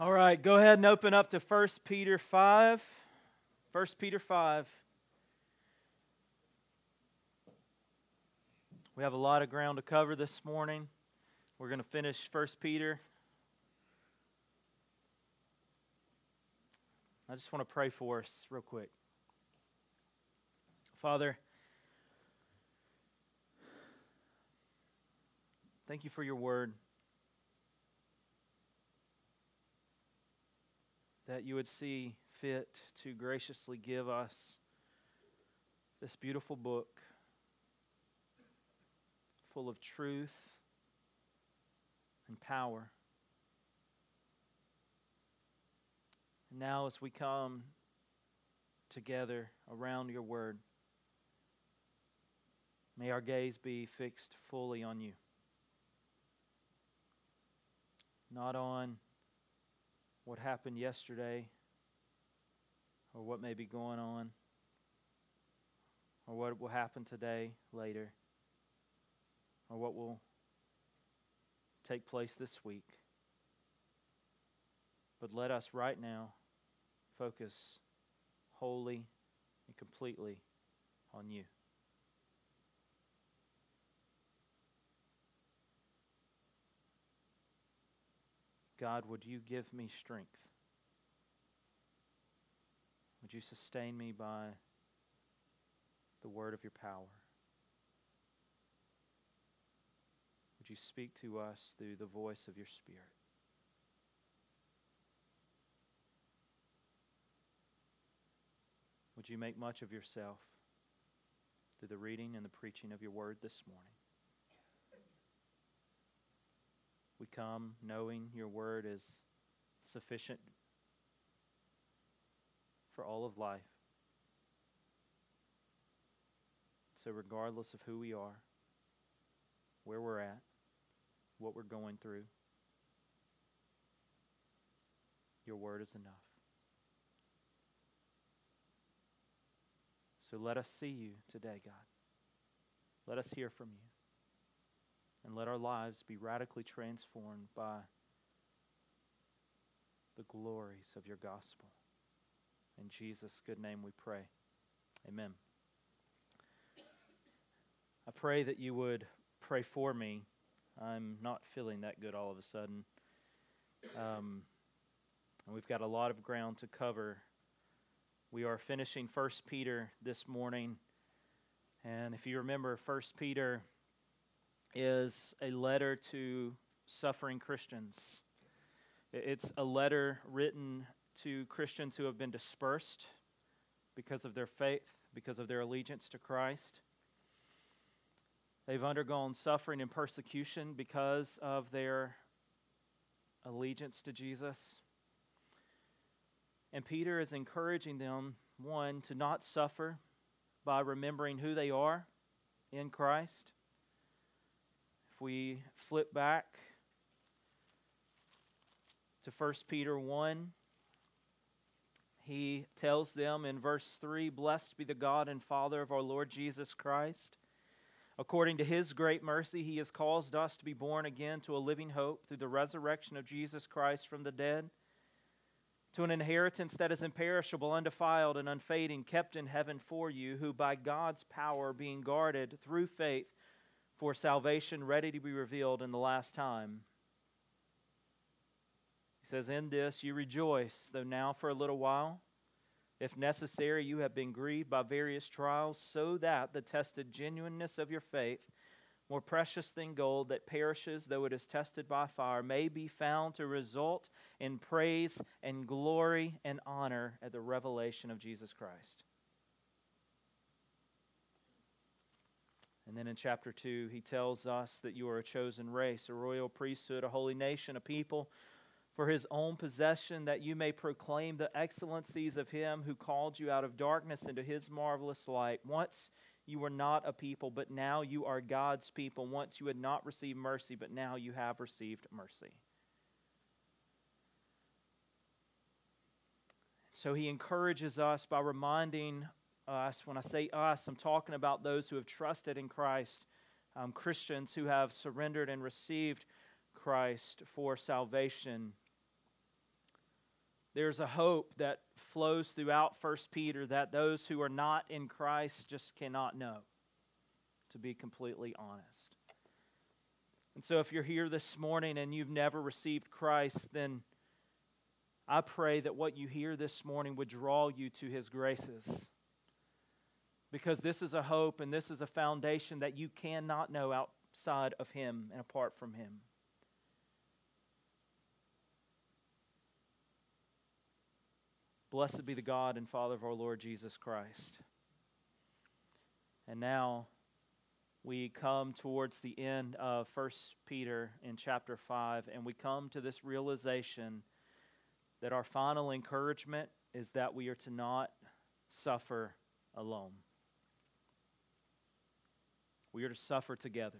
All right, go ahead and open up to 1 Peter 5. 1 Peter 5. We have a lot of ground to cover this morning. We're going to finish 1 Peter. I just want to pray for us real quick. Father, thank you for your word. That you would see fit to graciously give us this beautiful book full of truth and power. And now, as we come together around your word, may our gaze be fixed fully on you, not on what happened yesterday or what may be going on or what will happen today, later or what will take place this week. But let us right now focus wholly and completely on you. God, would you give me strength? Would you sustain me by the word of your power? Would you speak to us through the voice of your Spirit? Would you make much of yourself through the reading and the preaching of your word this morning? We come knowing your word is sufficient for all of life. So, regardless of who we are, where we're at, what we're going through. Your word is enough. So let us see you today, God. Let us hear from you. And let our lives be radically transformed by the glories of your gospel. In Jesus' good name we pray. Amen. I pray that you would pray for me I'm not feeling that good all of a sudden. Um, and we've got a lot of ground to cover. We are finishing First Peter this morning. And if you remember, First Peter is a letter to suffering Christians. It's a letter written to Christians who have been dispersed because of their faith, because of their allegiance to Christ. They've undergone suffering and persecution because of their allegiance to Jesus. And Peter is encouraging them, one, to not suffer by remembering who they are in Christ. We flip back to 1 Peter 1, he tells them in verse 3 Blessed be the God and Father of our Lord Jesus Christ. According to his great mercy, he has caused us to be born again to a living hope through the resurrection of Jesus Christ from the dead, to an inheritance that is imperishable, undefiled, and unfading, kept in heaven for you, who by God's power being guarded through faith for salvation ready to be revealed in the last time. He says, In this you rejoice, though now for a little while if necessary, you have been grieved by various trials, so that the tested genuineness of your faith, more precious than gold that perishes though it is tested by fire, may be found to result in praise and glory and honor at the revelation of Jesus Christ. And then in chapter 2, he tells us that you are a chosen race, a royal priesthood, a holy nation, a people for his own possession, that you may proclaim the excellencies of him who called you out of darkness into his marvelous light. Once you were not a people, but now you are God's people. Once you had not received mercy, but now you have received mercy. So he encourages us by reminding us, when I say us, I'm talking about those who have trusted in Christ, um, Christians who have surrendered and received Christ for salvation there's a hope that flows throughout First Peter that those who are not in Christ just cannot know, to be completely honest. And so, if you're here this morning and you've never received Christ, then I pray that what you hear this morning would draw you to His graces. Because this is a hope and this is a foundation that you cannot know outside of Him and apart from Him. Blessed be the God and Father of our Lord Jesus Christ. And now we come towards the end of 1 Peter in chapter 5, and we come to this realization that our final encouragement is that we are to not suffer alone. We are to suffer together.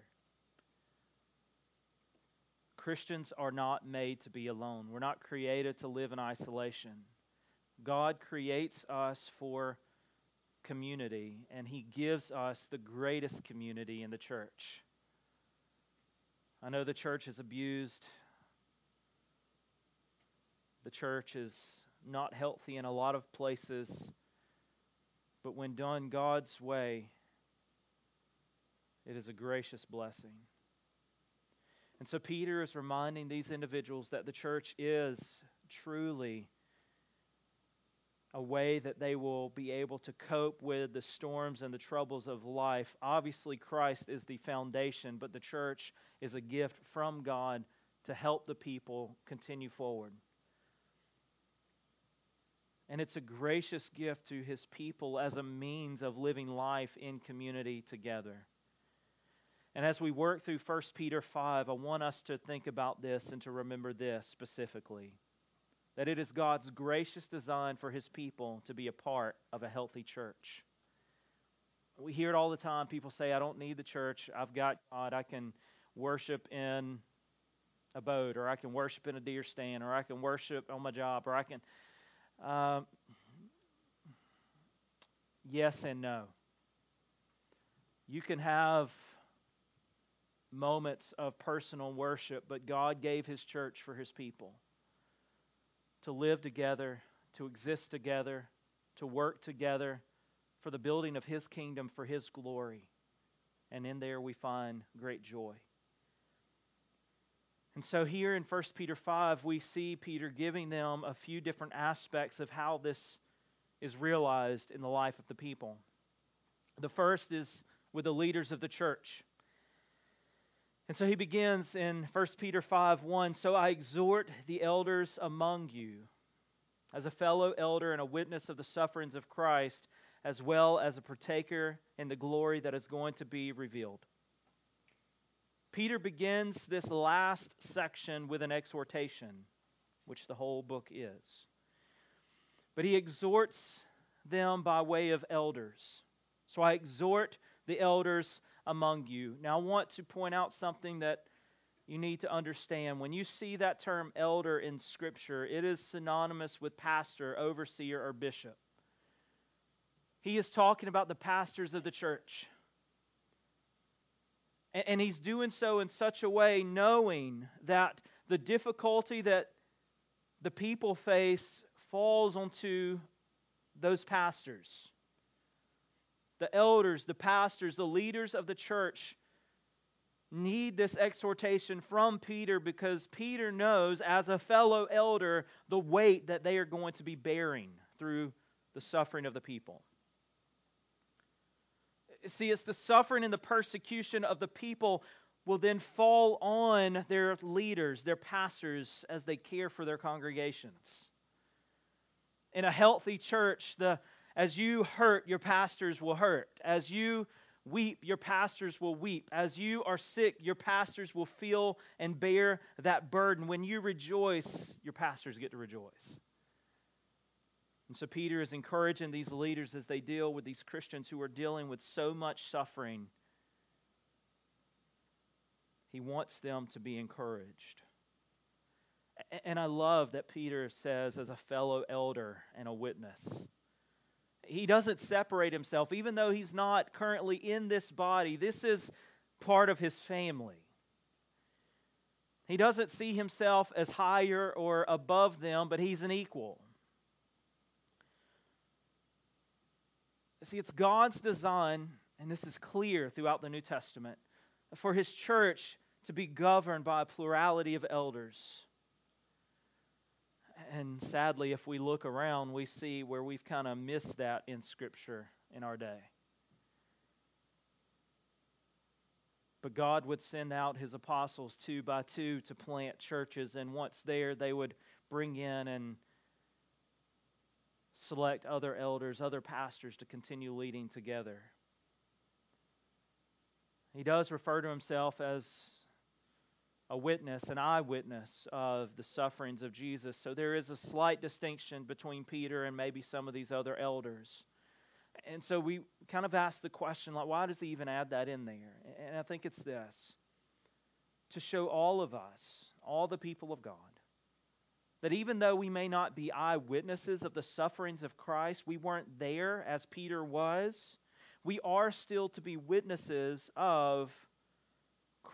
Christians are not made to be alone. We're not created to live in isolation. God creates us for community, and He gives us the greatest community in the church. I know the church is abused the church is not healthy in a lot of places, but when done God's way, it is a gracious blessing. And so Peter is reminding these individuals that the church is truly a way that they will be able to cope with the storms and the troubles of life. Obviously, Christ is the foundation, but the church is a gift from God to help the people continue forward. And it's a gracious gift to his people as a means of living life in community together. And as we work through 1 Peter 5, I want us to think about this and to remember this specifically that it is God's gracious design for his people to be a part of a healthy church. We hear it all the time. People say, I don't need the church. I've got God. I can worship in a boat, or I can worship in a deer stand, or I can worship on my job, or I can. Um, yes and no. You can have moments of personal worship, but God gave His church for His people to live together, to exist together, to work together for the building of His kingdom for His glory. And in there we find great joy. And so here in 1 Peter 5, we see Peter giving them a few different aspects of how this is realized in the life of the people. The first is with the leaders of the church. And so he begins in 1 Peter 5 1 So I exhort the elders among you, as a fellow elder and a witness of the sufferings of Christ, as well as a partaker in the glory that is going to be revealed. Peter begins this last section with an exhortation, which the whole book is. But he exhorts them by way of elders. So I exhort the elders among you. Now, I want to point out something that you need to understand. When you see that term elder in Scripture, it is synonymous with pastor, overseer, or bishop. He is talking about the pastors of the church. And, he's doing so in such a way, knowing that the difficulty that the people face falls onto those pastors. The elders, the pastors, the leaders of the church need this exhortation from Peter because Peter knows, as a fellow elder, the weight that they are going to be bearing through the suffering of the people. See, it's the suffering and the persecution of the people will then fall on their leaders, their pastors, as they care for their congregations. In a healthy church, the, as you hurt, your pastors will hurt. As you weep, your pastors will weep. As you are sick, your pastors will feel and bear that burden. When you rejoice, your pastors get to rejoice. And so Peter is encouraging these leaders as they deal with these Christians who are dealing with so much suffering. He wants them to be encouraged. And I love that Peter says, as a fellow elder and a witness, he doesn't separate himself, even though he's not currently in this body. This is part of his family. He doesn't see himself as higher or above them, but he's an equal. See, it's God's design, and this is clear throughout the New Testament, for his church to be governed by a plurality of elders and sadly, if we look around, we see where we've kind of missed that in Scripture in our day. But God would send out his apostles two by two to plant churches, and once there, they would bring in and select other elders, other pastors to continue leading together. He does refer to himself as a witness, an eyewitness of the sufferings of Jesus. So there is a slight distinction between Peter and maybe some of these other elders. And so we kind of ask the question, like, why does he even add that in there? And I think it's this to show all of us, all the people of God, that even though we may not be eyewitnesses of the sufferings of Christ, we weren't there as Peter was, we are still to be witnesses of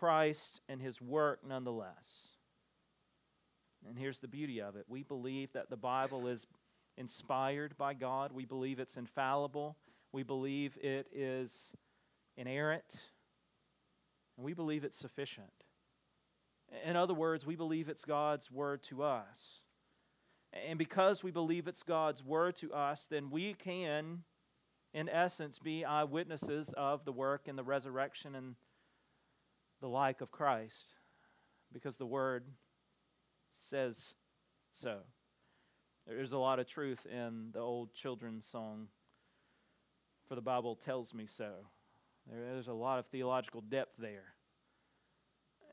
Christ and his work nonetheless. And here's the beauty of it we believe that the Bible is inspired by God. We believe it's infallible. We believe it is inerrant. And we believe it's sufficient. In other words, we believe it's God's word to us. And because we believe it's God's word to us, then we can, in essence, be eyewitnesses of the work and the resurrection and the like of Christ because the word says so. There's a lot of truth in the old children's song, For the Bible Tells Me So. There's a lot of theological depth there.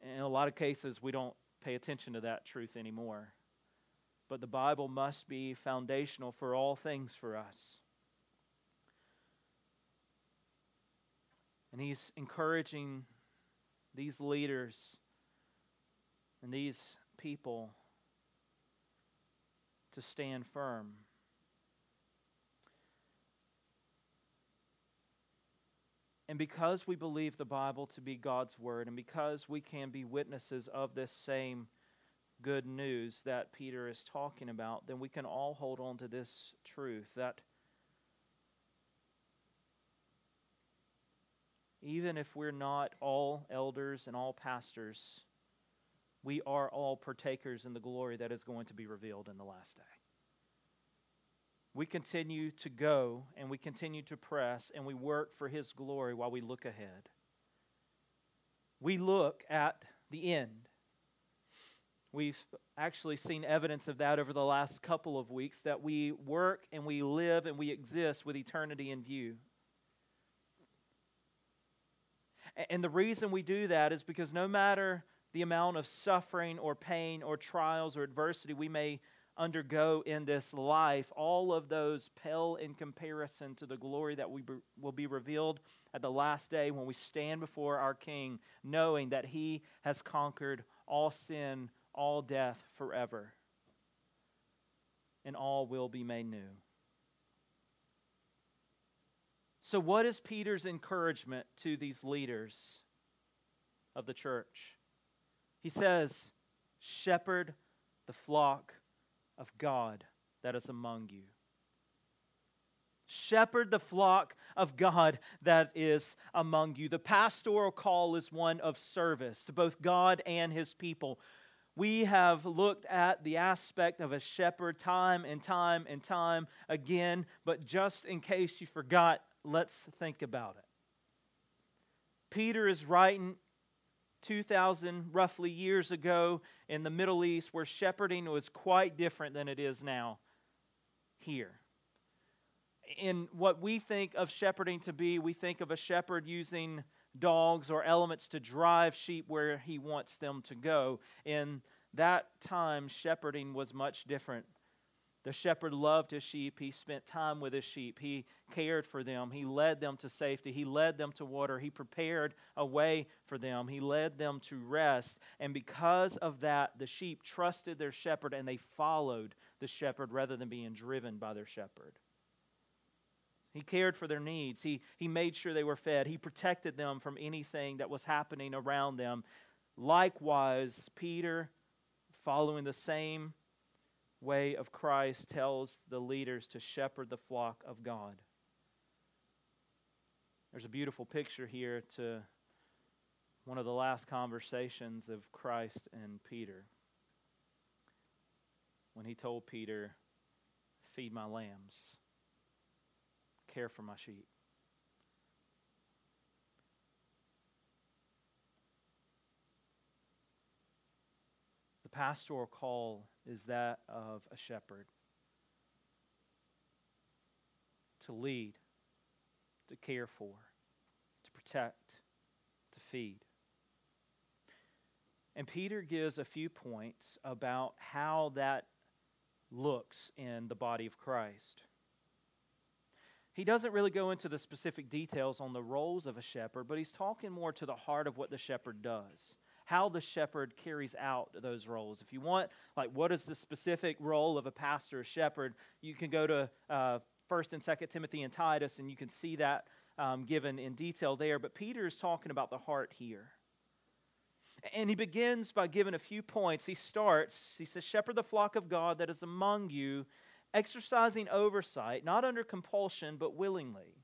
In a lot of cases, we don't pay attention to that truth anymore. But the Bible must be foundational for all things for us. And he's encouraging these leaders and these people to stand firm. And because we believe the Bible to be God's Word, and because we can be witnesses of this same good news that Peter is talking about, then we can all hold on to this truth that even if we're not all elders and all pastors, we are all partakers in the glory that is going to be revealed in the last day. We continue to go and we continue to press and we work for His glory while we look ahead. We look at the end. We've actually seen evidence of that over the last couple of weeks that we work and we live and we exist with eternity in view. And the reason we do that is because no matter the amount of suffering or pain or trials or adversity we may undergo in this life, all of those pale in comparison to the glory that we be, will be revealed at the last day when we stand before our King, knowing that He has conquered all sin, all death forever, and all will be made new. So, what is Peter's encouragement to these leaders of the church? He says, Shepherd the flock of God that is among you. Shepherd the flock of God that is among you. The pastoral call is one of service to both God and his people. We have looked at the aspect of a shepherd time and time and time again, but just in case you forgot, let's think about it. Peter is writing 2,000 roughly years ago in the Middle East where shepherding was quite different than it is now here. In what we think of shepherding to be, we think of a shepherd using dogs or elements to drive sheep where he wants them to go. In that time, shepherding was much different the shepherd loved his sheep. He spent time with his sheep. He cared for them. He led them to safety. He led them to water. He prepared a way for them. He led them to rest. And because of that, the sheep trusted their shepherd and they followed the shepherd rather than being driven by their shepherd. He cared for their needs. He, he made sure they were fed. He protected them from anything that was happening around them. Likewise, Peter, following the same way of Christ tells the leaders to shepherd the flock of God. There's a beautiful picture here to one of the last conversations of Christ and Peter when he told Peter, Feed my lambs, care for my sheep. The pastoral call is that of a shepherd to lead, to care for, to protect, to feed. And Peter gives a few points about how that looks in the body of Christ. He doesn't really go into the specific details on the roles of a shepherd, but he's talking more to the heart of what the shepherd does, how the shepherd carries out those roles. If you want, like, what is the specific role of a pastor, a shepherd, you can go to uh, 1st and 2nd Timothy and Titus, and you can see that um, given in detail there. But Peter is talking about the heart here. And he begins by giving a few points. He starts, he says, Shepherd the flock of God that is among you, exercising oversight, not under compulsion, but willingly.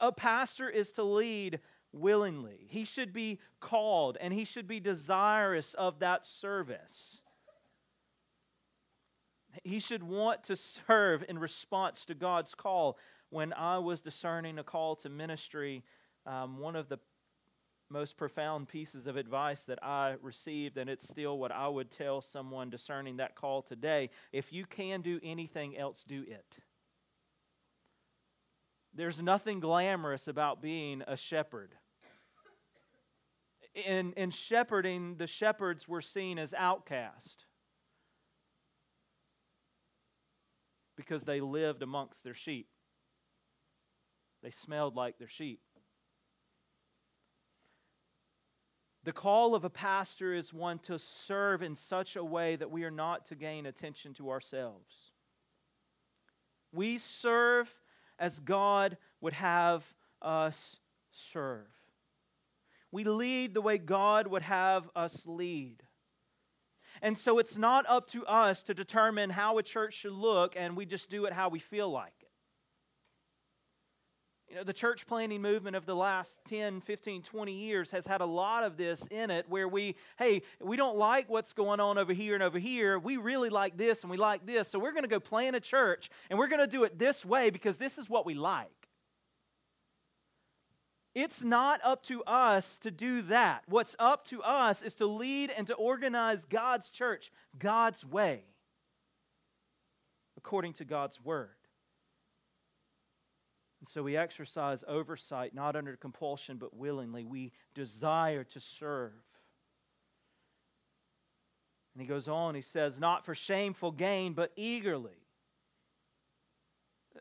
A pastor is to lead willingly. He should be called and he should be desirous of that service. He should want to serve in response to God's call. When I was discerning a call to ministry, um, one of the most profound pieces of advice that I received, and it's still what I would tell someone discerning that call today. If you can do anything else, do it. There's nothing glamorous about being a shepherd. In, in shepherding, the shepherds were seen as outcast because they lived amongst their sheep. They smelled like their sheep. The call of a pastor is one to serve in such a way that we are not to gain attention to ourselves. We serve as God would have us serve. We lead the way God would have us lead. And so it's not up to us to determine how a church should look, and we just do it how we feel like. It. You know, the church planting movement of the last 10, 15, 20 years has had a lot of this in it where we, hey, we don't like what's going on over here and over here. We really like this and we like this. So we're going to go plan a church and we're going to do it this way because this is what we like. It's not up to us to do that. What's up to us is to lead and to organize God's church God's way, according to God's word. And so we exercise oversight, not under compulsion, but willingly. We desire to serve. And he goes on, he says, not for shameful gain, but eagerly.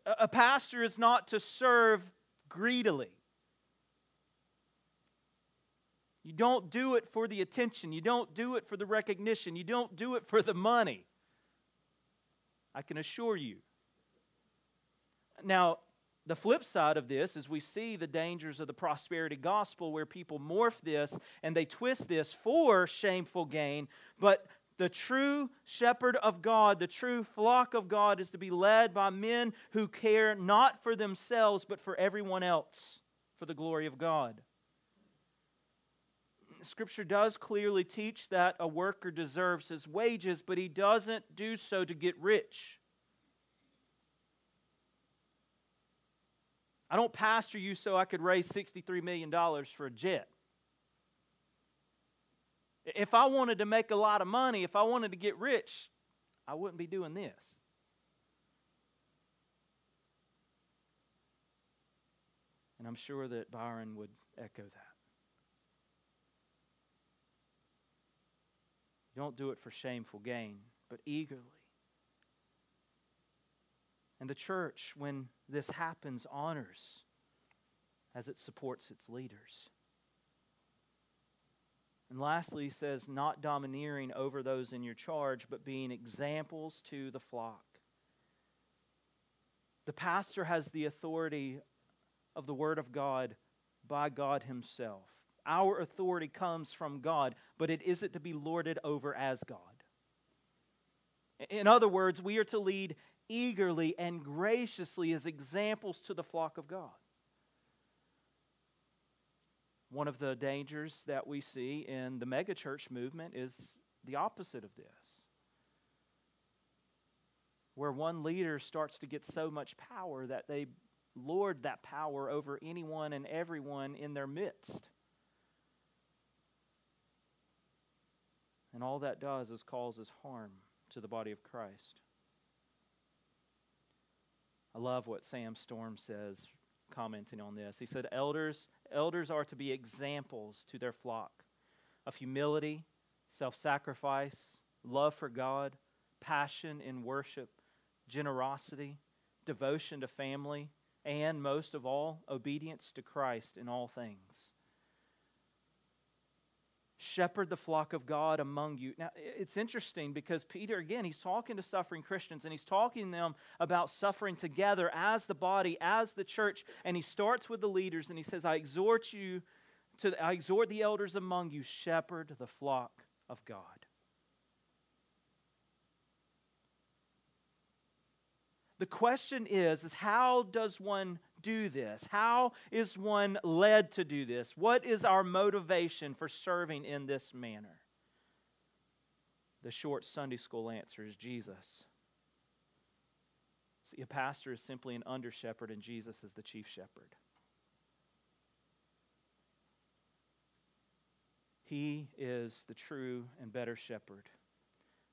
A pastor is not to serve greedily. You don't do it for the attention. You don't do it for the recognition. You don't do it for the money. I can assure you. Now, the flip side of this is we see the dangers of the prosperity gospel where people morph this and they twist this for shameful gain. But the true shepherd of God, the true flock of God, is to be led by men who care not for themselves, but for everyone else, for the glory of God. Scripture does clearly teach that a worker deserves his wages, but he doesn't do so to get rich. I don't pastor you so I could raise $63 million for a jet. If I wanted to make a lot of money, if I wanted to get rich, I wouldn't be doing this. And I'm sure that Byron would echo that. Don't do it for shameful gain, but eagerly. And the church, when this happens, honors as it supports its leaders. And lastly, he says, not domineering over those in your charge, but being examples to the flock. The pastor has the authority of the Word of God by God Himself. Our authority comes from God, but it isn't to be lorded over as God. In other words, we are to lead eagerly and graciously as examples to the flock of God. One of the dangers that we see in the megachurch movement is the opposite of this. Where one leader starts to get so much power that they lord that power over anyone and everyone in their midst. And all that does is causes harm to the body of Christ. I love what Sam Storm says commenting on this. He said elders elders are to be examples to their flock of humility, self-sacrifice, love for God, passion in worship, generosity, devotion to family, and most of all, obedience to Christ in all things shepherd the flock of God among you. Now, it's interesting because Peter, again, he's talking to suffering Christians and he's talking them about suffering together as the body, as the church. And he starts with the leaders and he says, I exhort you to, I exhort the elders among you, shepherd the flock of God. The question is, is how does one do this? How is one led to do this? What is our motivation for serving in this manner? The short Sunday school answer is Jesus. See, a pastor is simply an under shepherd, and Jesus is the chief shepherd. He is the true and better shepherd.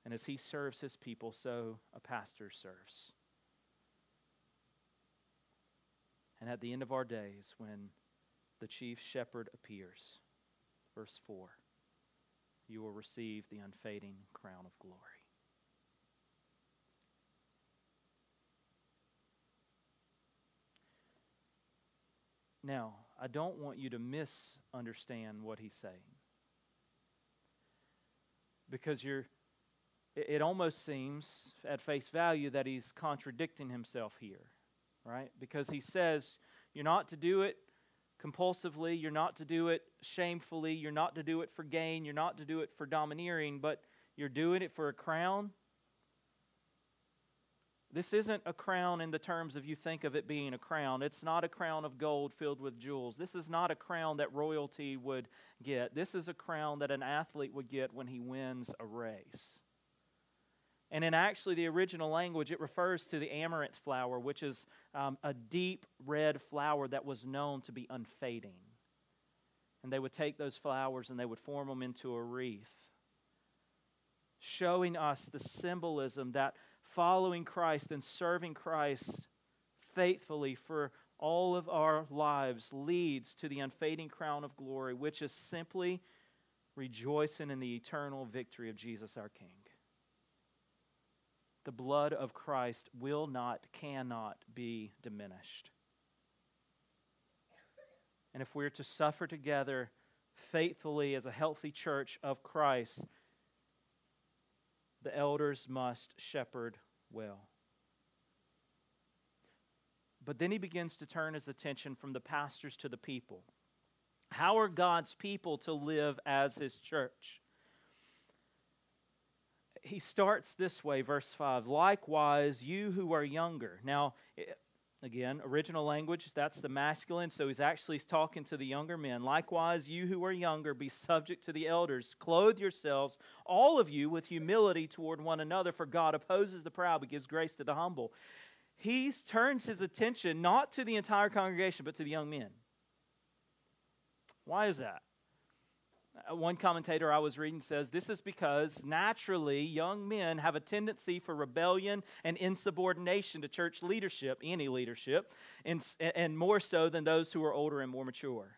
And as he serves his people, so a pastor serves. And at the end of our days, when the chief shepherd appears, verse 4, you will receive the unfading crown of glory. Now, I don't want you to misunderstand what he's saying. Because you're it almost seems at face value that he's contradicting himself here right? Because he says you're not to do it compulsively, you're not to do it shamefully, you're not to do it for gain, you're not to do it for domineering, but you're doing it for a crown. This isn't a crown in the terms of you think of it being a crown. It's not a crown of gold filled with jewels. This is not a crown that royalty would get. This is a crown that an athlete would get when he wins a race. And in actually the original language, it refers to the amaranth flower, which is um, a deep red flower that was known to be unfading. And they would take those flowers and they would form them into a wreath, showing us the symbolism that following Christ and serving Christ faithfully for all of our lives leads to the unfading crown of glory, which is simply rejoicing in the eternal victory of Jesus our King the blood of Christ will not, cannot be diminished. And if we're to suffer together faithfully as a healthy church of Christ, the elders must shepherd well. But then he begins to turn his attention from the pastors to the people. How are God's people to live as his church? He starts this way, verse 5 Likewise, you who are younger. Now, again, original language, that's the masculine, so he's actually talking to the younger men. Likewise, you who are younger, be subject to the elders. Clothe yourselves, all of you, with humility toward one another, for God opposes the proud but gives grace to the humble. He turns his attention not to the entire congregation, but to the young men. Why is that? Uh, one commentator I was reading says this is because naturally young men have a tendency for rebellion and insubordination to church leadership, any leadership, and, and more so than those who are older and more mature.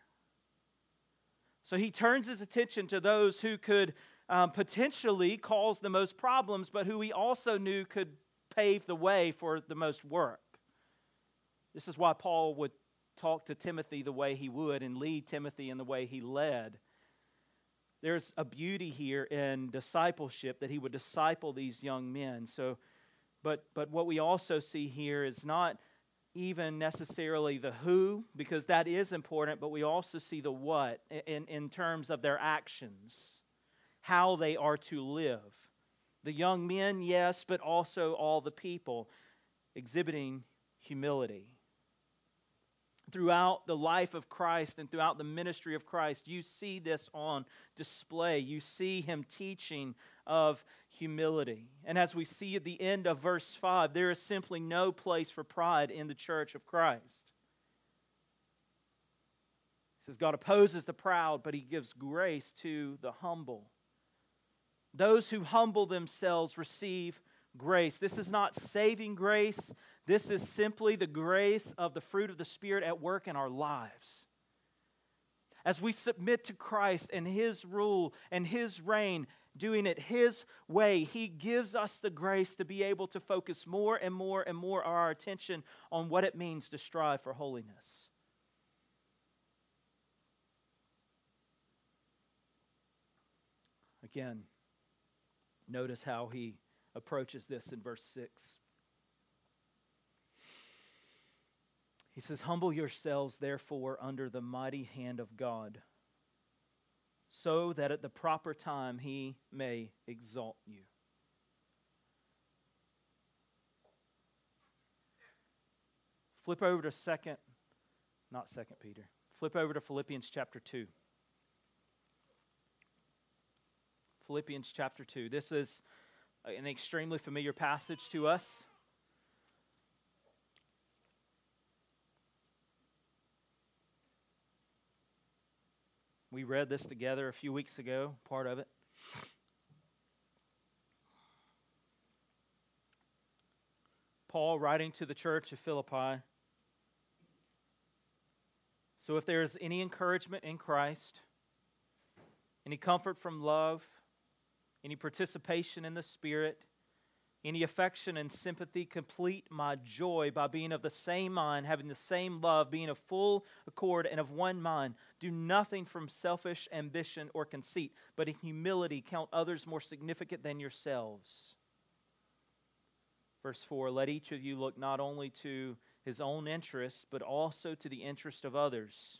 So he turns his attention to those who could um, potentially cause the most problems, but who he also knew could pave the way for the most work. This is why Paul would talk to Timothy the way he would and lead Timothy in the way he led there's a beauty here in discipleship that he would disciple these young men. So, but but what we also see here is not even necessarily the who, because that is important, but we also see the what in, in terms of their actions, how they are to live. The young men, yes, but also all the people exhibiting humility. Throughout the life of Christ and throughout the ministry of Christ, you see this on display. You see him teaching of humility. And as we see at the end of verse 5, there is simply no place for pride in the church of Christ. He says, God opposes the proud, but he gives grace to the humble. Those who humble themselves receive grace. This is not saving grace, this is simply the grace of the fruit of the Spirit at work in our lives. As we submit to Christ and His rule and His reign, doing it His way, He gives us the grace to be able to focus more and more and more our attention on what it means to strive for holiness. Again, Notice how he approaches this in verse 6. He says, Humble yourselves, therefore, under the mighty hand of God, so that at the proper time he may exalt you. Flip over to second, not second Peter. Flip over to Philippians chapter 2. Philippians chapter 2. This is an extremely familiar passage to us. We read this together a few weeks ago, part of it. Paul writing to the church of Philippi. So, if there is any encouragement in Christ, any comfort from love, any participation in the Spirit, any affection and sympathy, complete my joy by being of the same mind, having the same love, being of full accord and of one mind. Do nothing from selfish ambition or conceit, but in humility count others more significant than yourselves. Verse 4 Let each of you look not only to his own interest, but also to the interest of others.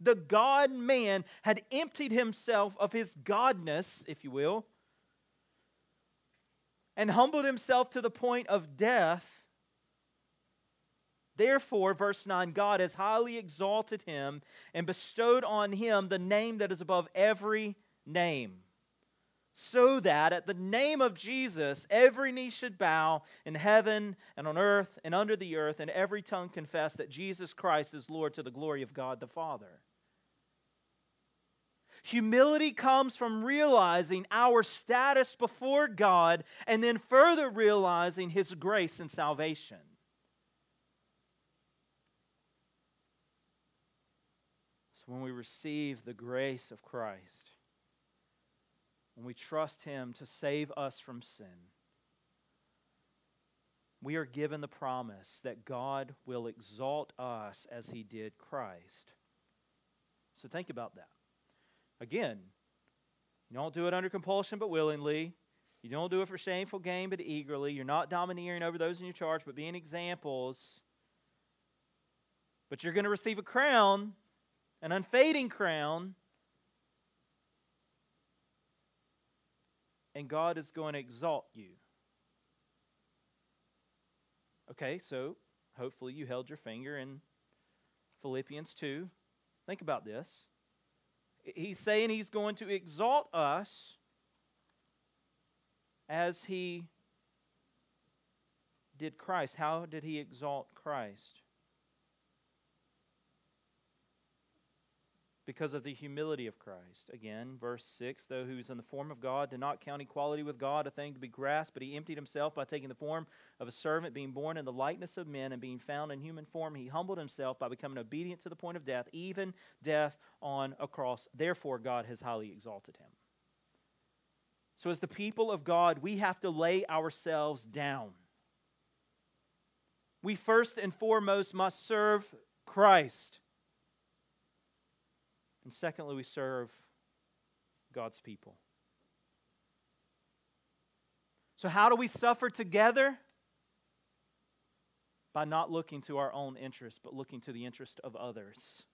the God man had emptied himself of his godness, if you will, and humbled himself to the point of death. Therefore, verse 9, God has highly exalted him and bestowed on him the name that is above every name so that at the name of Jesus every knee should bow in heaven and on earth and under the earth, and every tongue confess that Jesus Christ is Lord to the glory of God the Father. Humility comes from realizing our status before God and then further realizing His grace and salvation. So when we receive the grace of Christ, when we trust Him to save us from sin, we are given the promise that God will exalt us as He did Christ. So think about that. Again, you don't do it under compulsion but willingly. You don't do it for shameful gain but eagerly. You're not domineering over those in your charge but being examples. But you're going to receive a crown, an unfading crown. And God is going to exalt you. Okay, so hopefully you held your finger in Philippians 2. Think about this he's saying he's going to exalt us as he did Christ. How did he exalt Christ? Because of the humility of Christ. Again, verse 6 though who is in the form of God did not count equality with God a thing to be grasped, but he emptied himself by taking the form of a servant, being born in the likeness of men, and being found in human form. He humbled himself by becoming obedient to the point of death, even death on a cross. Therefore, God has highly exalted him. So, as the people of God, we have to lay ourselves down. We first and foremost must serve Christ. And secondly, we serve God's people. So, how do we suffer together? By not looking to our own interest, but looking to the interest of others.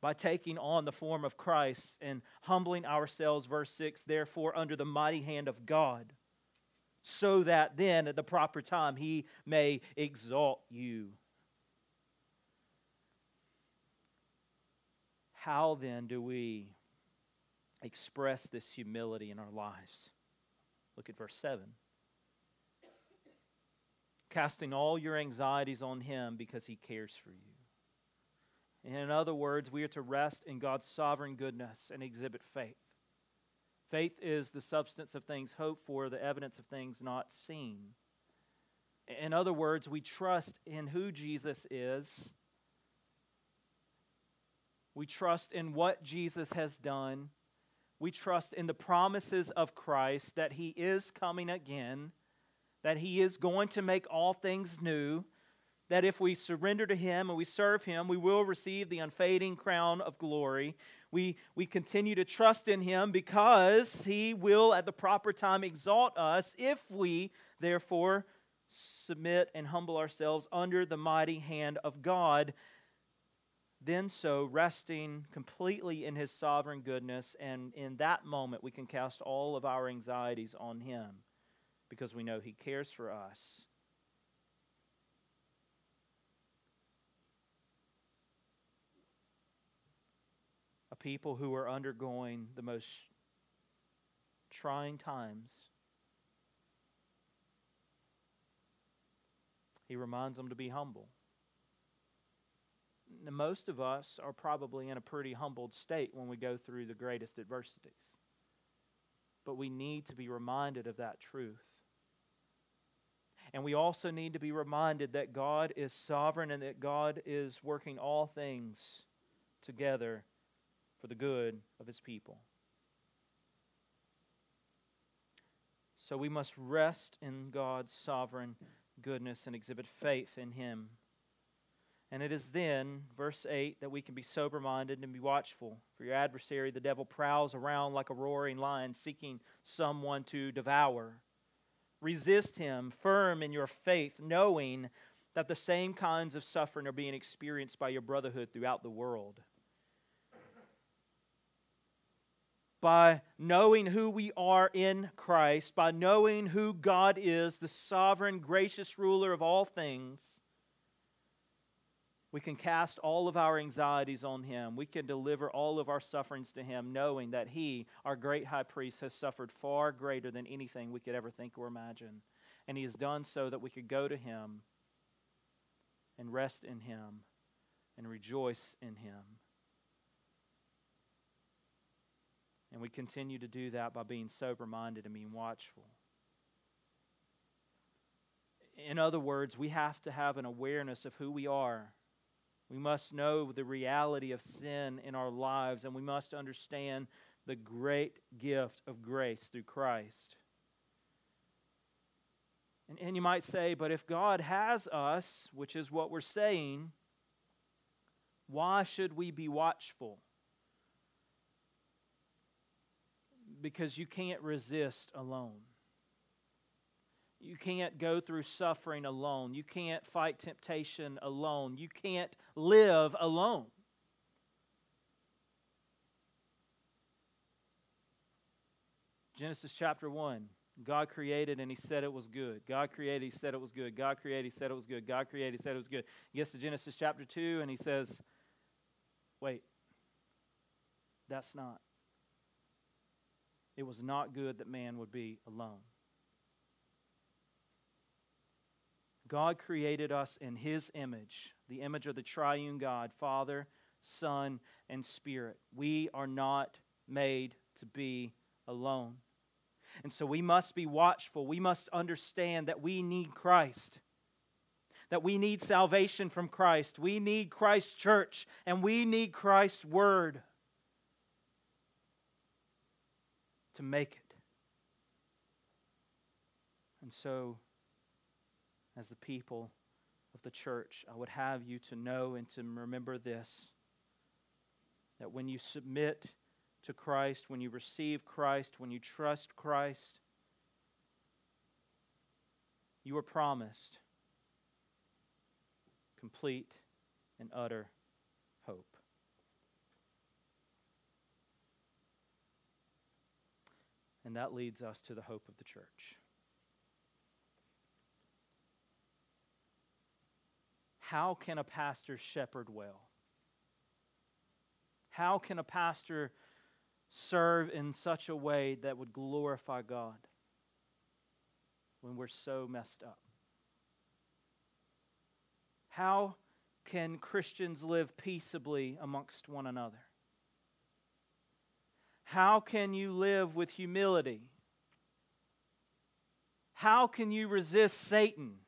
By taking on the form of Christ and humbling ourselves, verse 6, therefore, under the mighty hand of God, so that then at the proper time he may exalt you. How then do we express this humility in our lives? Look at verse 7. Casting all your anxieties on him because he cares for you. In other words, we are to rest in God's sovereign goodness and exhibit faith. Faith is the substance of things hoped for, the evidence of things not seen. In other words, we trust in who Jesus is. We trust in what Jesus has done. We trust in the promises of Christ that He is coming again, that He is going to make all things new, that if we surrender to Him and we serve Him, we will receive the unfading crown of glory. We, we continue to trust in Him because He will, at the proper time, exalt us if we, therefore, submit and humble ourselves under the mighty hand of God then so, resting completely in His sovereign goodness, and in that moment we can cast all of our anxieties on Him because we know He cares for us. A people who are undergoing the most trying times. He reminds them to be humble most of us are probably in a pretty humbled state when we go through the greatest adversities. But we need to be reminded of that truth. And we also need to be reminded that God is sovereign and that God is working all things together for the good of his people. So we must rest in God's sovereign goodness and exhibit faith in him. And it is then, verse 8, that we can be sober minded and be watchful. For your adversary, the devil, prowls around like a roaring lion, seeking someone to devour. Resist him, firm in your faith, knowing that the same kinds of suffering are being experienced by your brotherhood throughout the world. By knowing who we are in Christ, by knowing who God is, the sovereign, gracious ruler of all things we can cast all of our anxieties on Him. We can deliver all of our sufferings to Him, knowing that He, our great high priest, has suffered far greater than anything we could ever think or imagine. And He has done so that we could go to Him and rest in Him and rejoice in Him. And we continue to do that by being sober minded and being watchful. In other words, we have to have an awareness of who we are we must know the reality of sin in our lives, and we must understand the great gift of grace through Christ. And, and you might say, but if God has us, which is what we're saying, why should we be watchful? Because you can't resist alone. You can't go through suffering alone. You can't fight temptation alone. You can't live alone. Genesis chapter 1. God created and he said it was good. God created, he said it was good. God created, he said it was good. God created, he said it was good. He gets to Genesis chapter 2 and he says, Wait, that's not. It was not good that man would be alone. God created us in His image, the image of the triune God, Father, Son, and Spirit. We are not made to be alone. And so we must be watchful. We must understand that we need Christ, that we need salvation from Christ. We need Christ's church, and we need Christ's word to make it. And so as the people of the church, I would have you to know and to remember this that when you submit to Christ, when you receive Christ, when you trust Christ, you are promised complete and utter hope. And that leads us to the hope of the church. How can a pastor shepherd well? How can a pastor serve in such a way that would glorify God when we're so messed up? How can Christians live peaceably amongst one another? How can you live with humility? How can you resist Satan?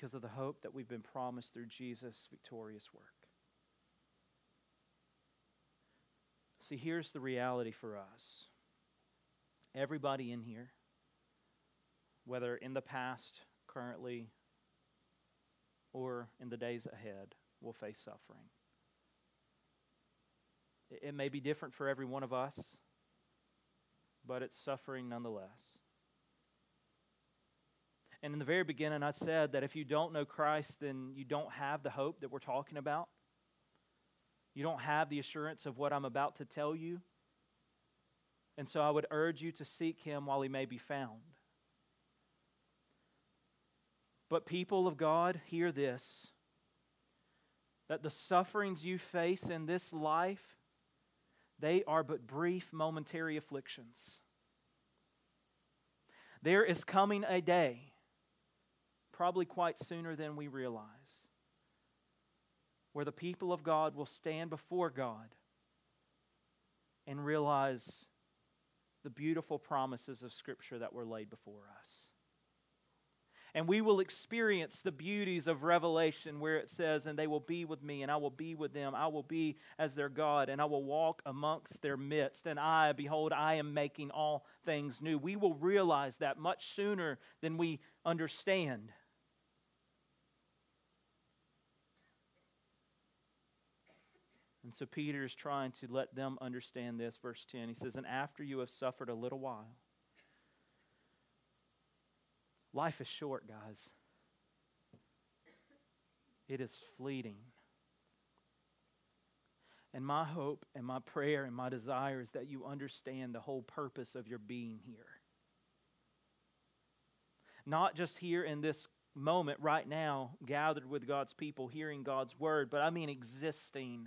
Because of the hope that we've been promised through Jesus' victorious work. See, here's the reality for us. Everybody in here, whether in the past, currently, or in the days ahead, will face suffering. It may be different for every one of us, but it's suffering nonetheless. And in the very beginning, I said that if you don't know Christ, then you don't have the hope that we're talking about. You don't have the assurance of what I'm about to tell you. And so I would urge you to seek him while he may be found. But, people of God, hear this that the sufferings you face in this life they are but brief, momentary afflictions. There is coming a day, probably quite sooner than we realize, where the people of God will stand before God and realize the beautiful promises of Scripture that were laid before us and we will experience the beauties of Revelation where it says, And they will be with me, and I will be with them. I will be as their God, and I will walk amongst their midst. And I, behold, I am making all things new. We will realize that much sooner than we understand. And so Peter is trying to let them understand this. Verse 10, he says, And after you have suffered a little while, Life is short, guys. It is fleeting. And my hope and my prayer and my desire is that you understand the whole purpose of your being here. Not just here in this moment right now, gathered with God's people, hearing God's word, but I mean existing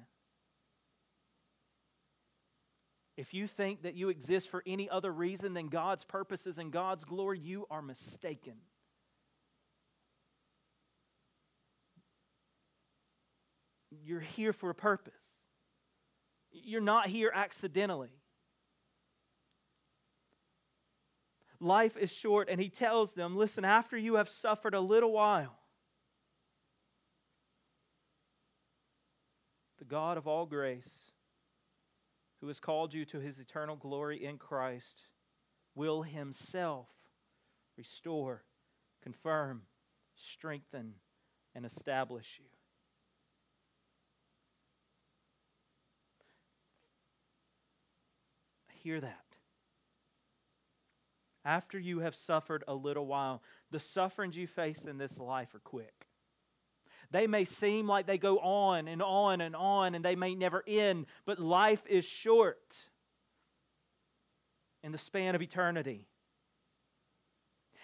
if you think that you exist for any other reason than God's purposes and God's glory, you are mistaken. You're here for a purpose. You're not here accidentally. Life is short, and he tells them listen, after you have suffered a little while, the God of all grace who has called you to his eternal glory in Christ, will himself restore, confirm, strengthen, and establish you. Hear that. After you have suffered a little while, the sufferings you face in this life are quick. They may seem like they go on and on and on and they may never end, but life is short in the span of eternity.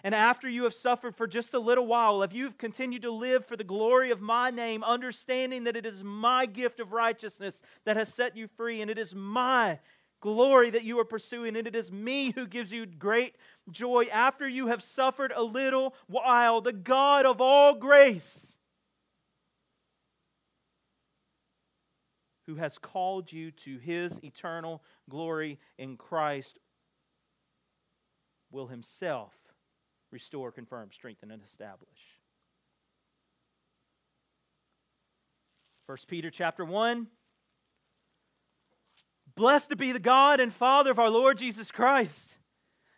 And after you have suffered for just a little while, if you've continued to live for the glory of my name, understanding that it is my gift of righteousness that has set you free, and it is my glory that you are pursuing, and it is me who gives you great joy. After you have suffered a little while, the God of all grace who has called you to his eternal glory in Christ will himself restore, confirm, strengthen, and establish. 1 Peter chapter 1 Blessed be the God and Father of our Lord Jesus Christ.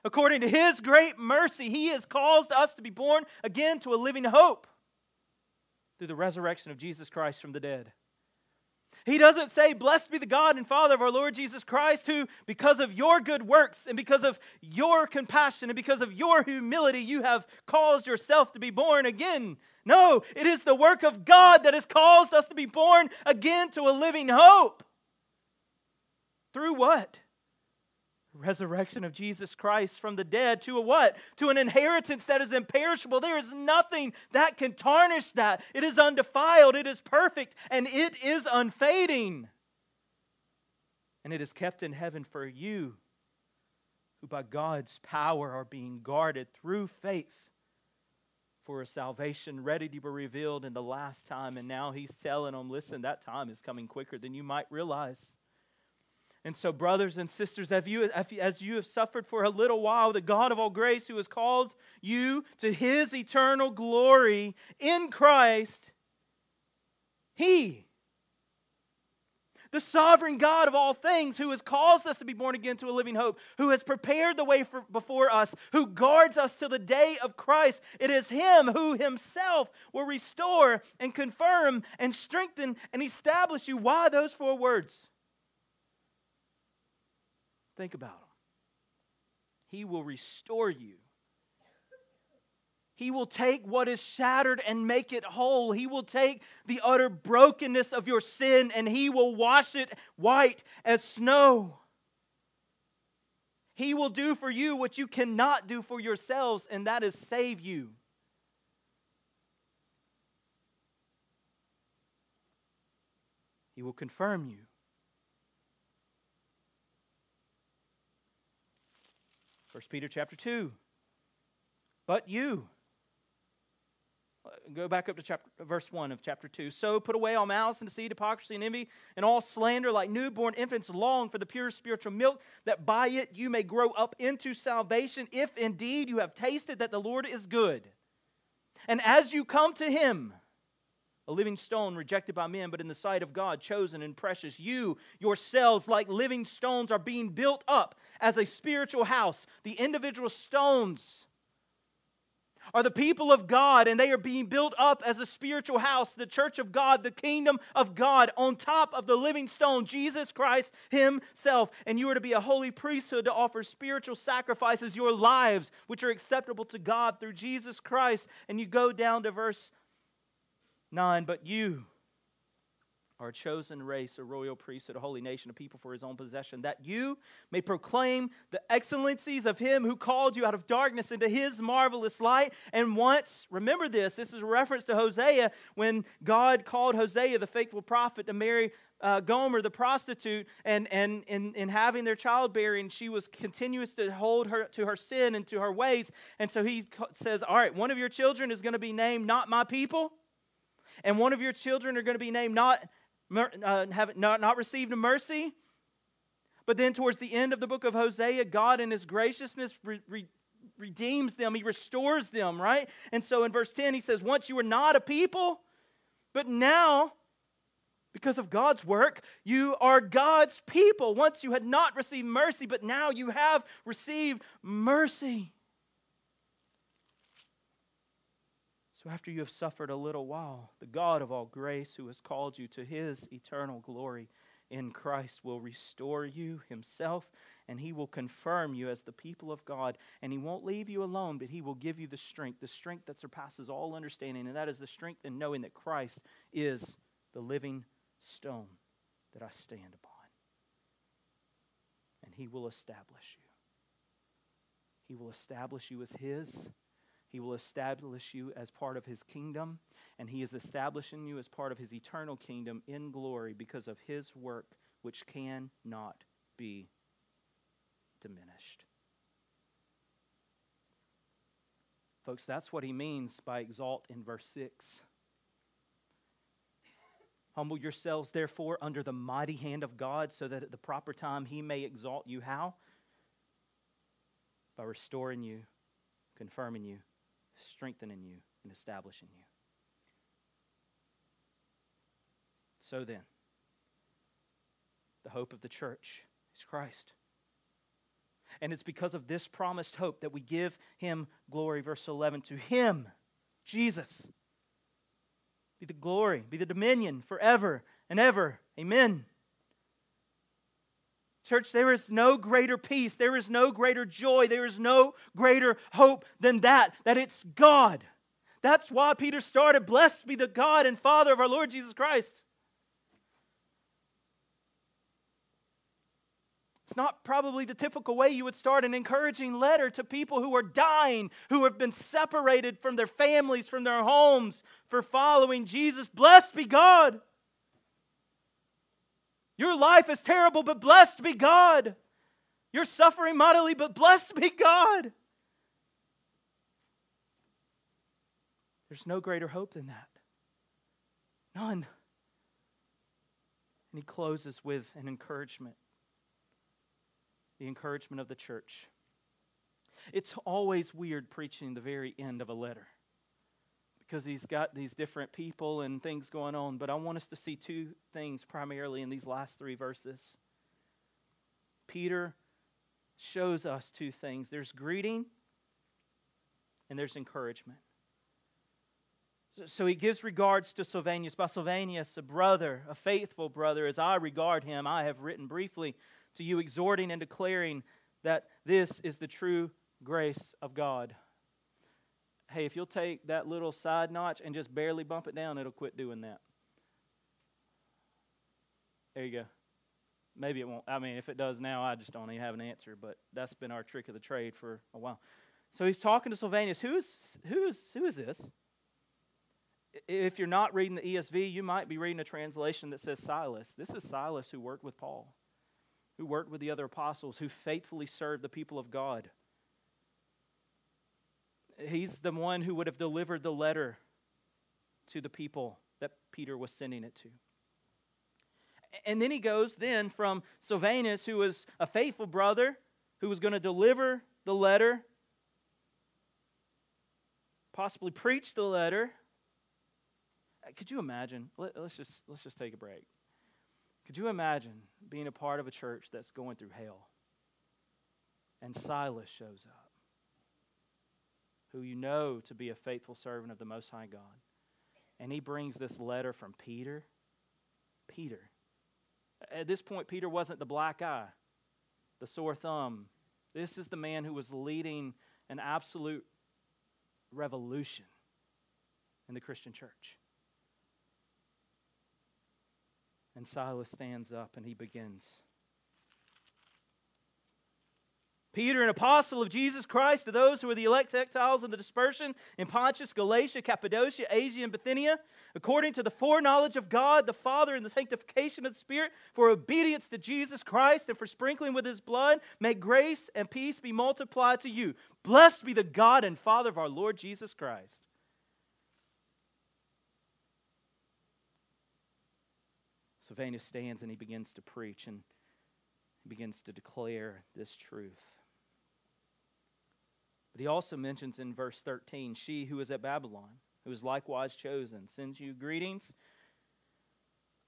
According to his great mercy, he has caused us to be born again to a living hope through the resurrection of Jesus Christ from the dead. He doesn't say, Blessed be the God and Father of our Lord Jesus Christ, who, because of your good works and because of your compassion and because of your humility, you have caused yourself to be born again. No, it is the work of God that has caused us to be born again to a living hope. Through what? Resurrection of Jesus Christ from the dead to a what? To an inheritance that is imperishable. There is nothing that can tarnish that. It is undefiled, it is perfect, and it is unfading. And it is kept in heaven for you, who by God's power are being guarded through faith for a salvation ready to be revealed in the last time. And now he's telling them, listen, that time is coming quicker than you might realize. And so, brothers and sisters, as you, as you have suffered for a little while, the God of all grace, who has called you to his eternal glory in Christ, he, the sovereign God of all things, who has caused us to be born again to a living hope, who has prepared the way for, before us, who guards us till the day of Christ. It is Him who Himself will restore and confirm and strengthen and establish you. Why those four words? Think about him. He will restore you. He will take what is shattered and make it whole. He will take the utter brokenness of your sin and he will wash it white as snow. He will do for you what you cannot do for yourselves, and that is save you. He will confirm you. 1 Peter chapter 2. But you, uh, go back up to chapter, verse 1 of chapter 2. So put away all malice and deceit, hypocrisy and envy, and all slander, like newborn infants, long for the pure spiritual milk, that by it you may grow up into salvation, if indeed you have tasted that the Lord is good. And as you come to him, a living stone rejected by men, but in the sight of God, chosen and precious. You yourselves, like living stones, are being built up as a spiritual house. The individual stones are the people of God, and they are being built up as a spiritual house, the church of God, the kingdom of God, on top of the living stone, Jesus Christ Himself. And you are to be a holy priesthood to offer spiritual sacrifices, your lives, which are acceptable to God through Jesus Christ. And you go down to verse 9 But you are a chosen race, a royal priesthood, a holy nation, a people for his own possession, that you may proclaim the excellencies of him who called you out of darkness into his marvelous light. And once, remember this, this is a reference to Hosea when God called Hosea, the faithful prophet, to marry uh, Gomer, the prostitute, and, and in, in having their childbearing, she was continuous to hold her to her sin and to her ways. And so he says, All right, one of your children is going to be named not my people and one of your children are going to be named not, uh, have, not, not received mercy. But then, towards the end of the book of Hosea, God, in His graciousness, re- re- redeems them, He restores them, right? And so in verse 10, He says, Once you were not a people, but now, because of God's work, you are God's people. Once you had not received mercy, but now you have received mercy. So, after you have suffered a little while, the God of all grace, who has called you to his eternal glory in Christ, will restore you himself and he will confirm you as the people of God. And he won't leave you alone, but he will give you the strength, the strength that surpasses all understanding. And that is the strength in knowing that Christ is the living stone that I stand upon. And he will establish you. He will establish you as his he will establish you as part of his kingdom, and he is establishing you as part of his eternal kingdom in glory because of his work, which cannot be diminished. Folks, that's what he means by exalt in verse 6. Humble yourselves, therefore, under the mighty hand of God, so that at the proper time he may exalt you. How? By restoring you, confirming you, strengthening you and establishing you. So then, the hope of the church is Christ. And it's because of this promised hope that we give him glory. Verse 11 To him, Jesus, be the glory, be the dominion forever and ever. Amen. Church, there is no greater peace, there is no greater joy, there is no greater hope than that, that it's God. That's why Peter started, Blessed be the God and Father of our Lord Jesus Christ. It's not probably the typical way you would start an encouraging letter to people who are dying, who have been separated from their families, from their homes for following Jesus. Blessed be God. Your life is terrible, but blessed be God. You're suffering mightily, but blessed be God. There's no greater hope than that. None. And he closes with an encouragement the encouragement of the church. It's always weird preaching the very end of a letter because he's got these different people and things going on. But I want us to see two things primarily in these last three verses. Peter shows us two things there's greeting and there's encouragement. So he gives regards to Silvanus. By Silvanus, a brother, a faithful brother, as I regard him, I have written briefly to you, exhorting and declaring that this is the true grace of God. Hey, if you'll take that little side notch and just barely bump it down, it'll quit doing that. There you go. Maybe it won't. I mean, if it does now, I just don't even have an answer, but that's been our trick of the trade for a while. So he's talking to Silvanus. Who's, who's, who is this? If you're not reading the ESV, you might be reading a translation that says Silas. This is Silas who worked with Paul who worked with the other apostles, who faithfully served the people of God. He's the one who would have delivered the letter to the people that Peter was sending it to. And then he goes then from Silvanus, who was a faithful brother, who was going to deliver the letter, possibly preach the letter. Uh, could you imagine? Let, us just let's just take a break. Could you imagine being a part of a church that's going through hell? And Silas shows up, who you know to be a faithful servant of the Most High God. And he brings this letter from Peter. Peter. At this point, Peter wasn't the black eye, the sore thumb. This is the man who was leading an absolute revolution in the Christian church. And Silas stands up and he begins. Peter, an apostle of Jesus Christ, to those who are the elect exiles in the dispersion in Pontus, Galatia, Cappadocia, Asia, and Bithynia, according to the foreknowledge of God the Father and the sanctification of the Spirit, for obedience to Jesus Christ and for sprinkling with his blood, may grace and peace be multiplied to you. Blessed be the God and Father of our Lord Jesus Christ Silvanus stands and he begins to preach and he begins to declare this truth. But he also mentions in verse 13, She who is at Babylon, who is likewise chosen, sends you greetings,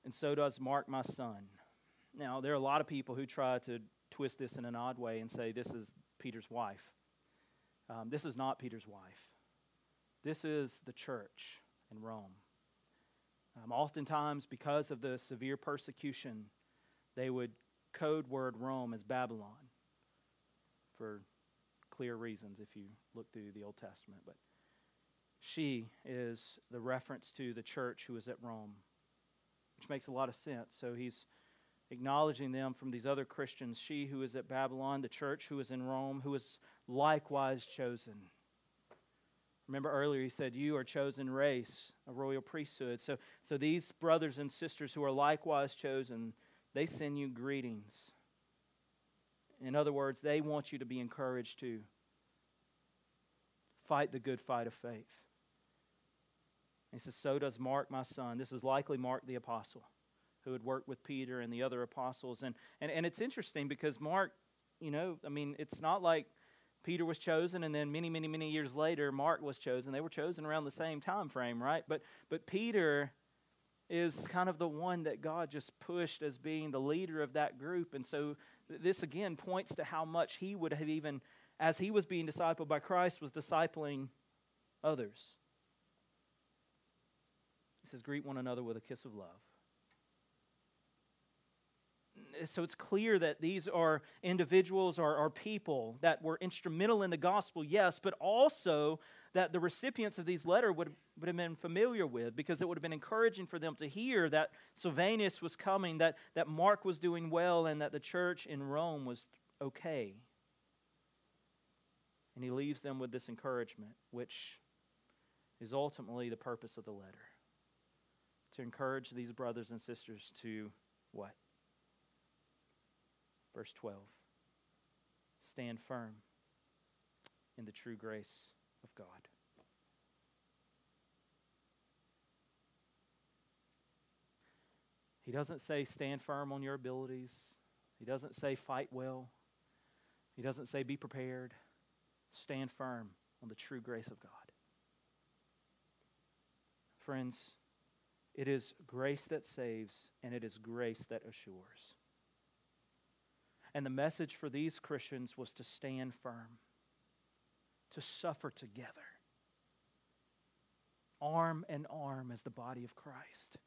and so does Mark, my son. Now, there are a lot of people who try to twist this in an odd way and say this is Peter's wife. Um, this is not Peter's wife. This is the church in Rome. Um, oftentimes, because of the severe persecution, they would code word Rome as Babylon for clear reasons if you look through the Old Testament. But she is the reference to the church who is at Rome, which makes a lot of sense. So he's acknowledging them from these other Christians. She who is at Babylon, the church who is in Rome, who is likewise chosen. Remember earlier he said, You are chosen race, a royal priesthood. So, so these brothers and sisters who are likewise chosen, they send you greetings. In other words, they want you to be encouraged to fight the good fight of faith. he says, So does Mark, my son. This is likely Mark the apostle, who had worked with Peter and the other apostles. And, and, and it's interesting because Mark, you know, I mean, it's not like Peter was chosen, and then many, many, many years later, Mark was chosen. They were chosen around the same time frame, right? But but Peter is kind of the one that God just pushed as being the leader of that group, and so this again points to how much he would have even, as he was being discipled by Christ, was discipling others. He says, Greet one another with a kiss of love. So it's clear that these are individuals or, or people that were instrumental in the gospel, yes, but also that the recipients of these letters would, would have been familiar with because it would have been encouraging for them to hear that Silvanus was coming, that, that Mark was doing well, and that the church in Rome was okay. And he leaves them with this encouragement, which is ultimately the purpose of the letter to encourage these brothers and sisters to what? Verse 12 Stand firm in the true grace of God. He doesn't say stand firm on your abilities. He doesn't say fight well. He doesn't say be prepared. Stand firm on the true grace of God. Friends, it is grace that saves and it is grace that assures. And the message for these Christians was to stand firm, to suffer together, arm in arm as the body of Christ.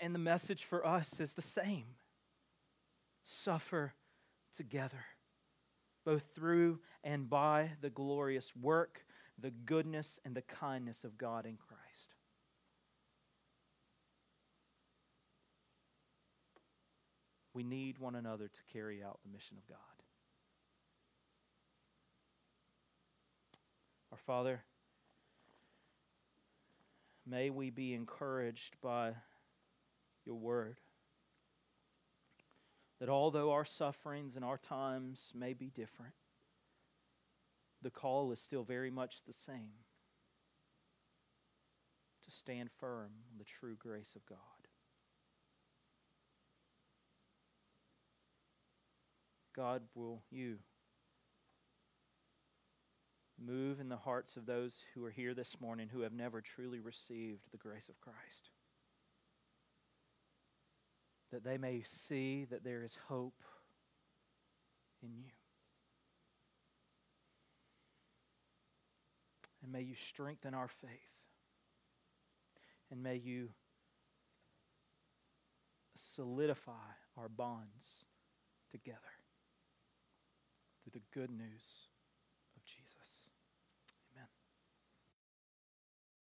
And the message for us is the same suffer together, both through and by the glorious work, the goodness, and the kindness of God in Christ. We need one another to carry out the mission of God. Our Father, may we be encouraged by your word. That although our sufferings and our times may be different, the call is still very much the same to stand firm on the true grace of God. God, will you move in the hearts of those who are here this morning who have never truly received the grace of Christ? That they may see that there is hope in you. And may you strengthen our faith. And may you solidify our bonds together the good news